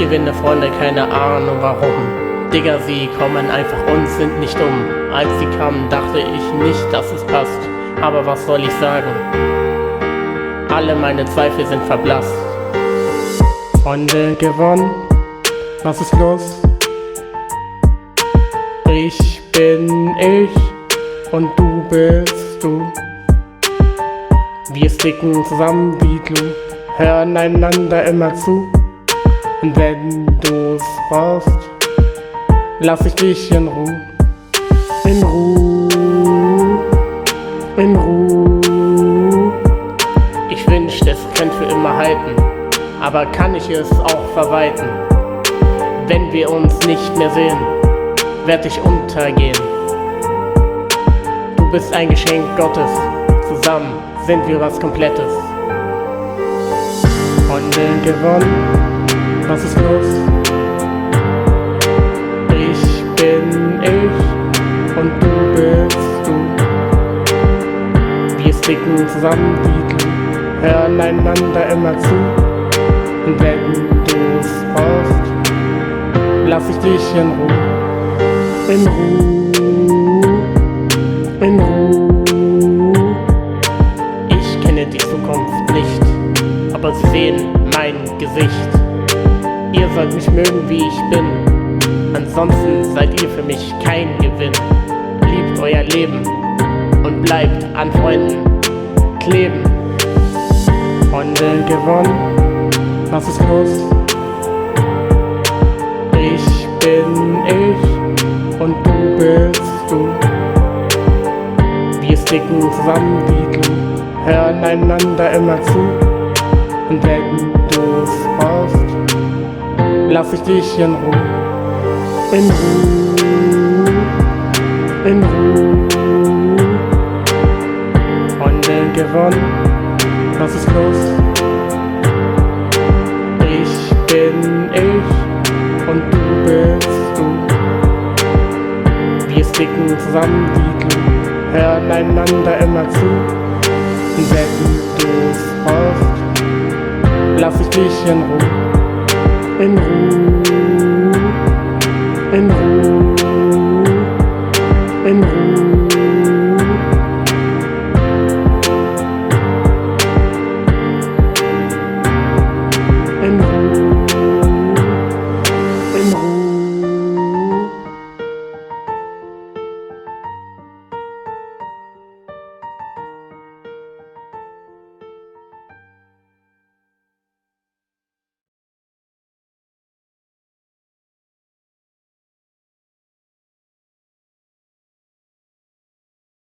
gewinne Freunde, keine Ahnung warum. Digga, sie kommen einfach und sind nicht dumm. Als sie kamen, dachte ich nicht, dass es passt. Aber was soll ich sagen? Alle meine Zweifel sind verblasst. Freunde gewonnen, was ist los? Ich bin ich und du bist du. Wir sticken zusammen wie Glue, hören einander immer zu. Und wenn du's brauchst, lass ich dich in Ruhe. In Ruhe, in Ruhe. Ich wünschte, es könnte für immer halten, aber kann ich es auch verweiten? Wenn wir uns nicht mehr sehen, werd ich untergehen. Du bist ein Geschenk Gottes, zusammen sind wir was Komplettes. Freunde gewonnen, was ist los? Ich bin ich und du bist du. Wir sticken zusammen wie Glue, hören einander immer zu. Und wenn du's brauchst, lass ich dich in Ruhe. In Ruhe, in Ruhe. Ich kenne die Zukunft nicht, aber sie sehen mein Gesicht. Ihr sollt mich mögen, wie ich bin. Ansonsten seid ihr für mich kein Gewinn. Liebt euer Leben und bleibt an Freunden kleben. Freunde gewonnen, was ist los? Ich bin ich und du bist du. Wir sticken zusammen wie Glue, hören einander immer zu. Und brauchst, lass ich dich in Ruhe. In Ruhe, in Ruhe. Freunde gewonnen, was ist los? Ich bin ich und du bist du. Wir sticken zusammen wie Glue, hören einander immer zu. Und wenn du's brauchst, lass ich dich in Ruhe. In Ruhe, in Ruhe.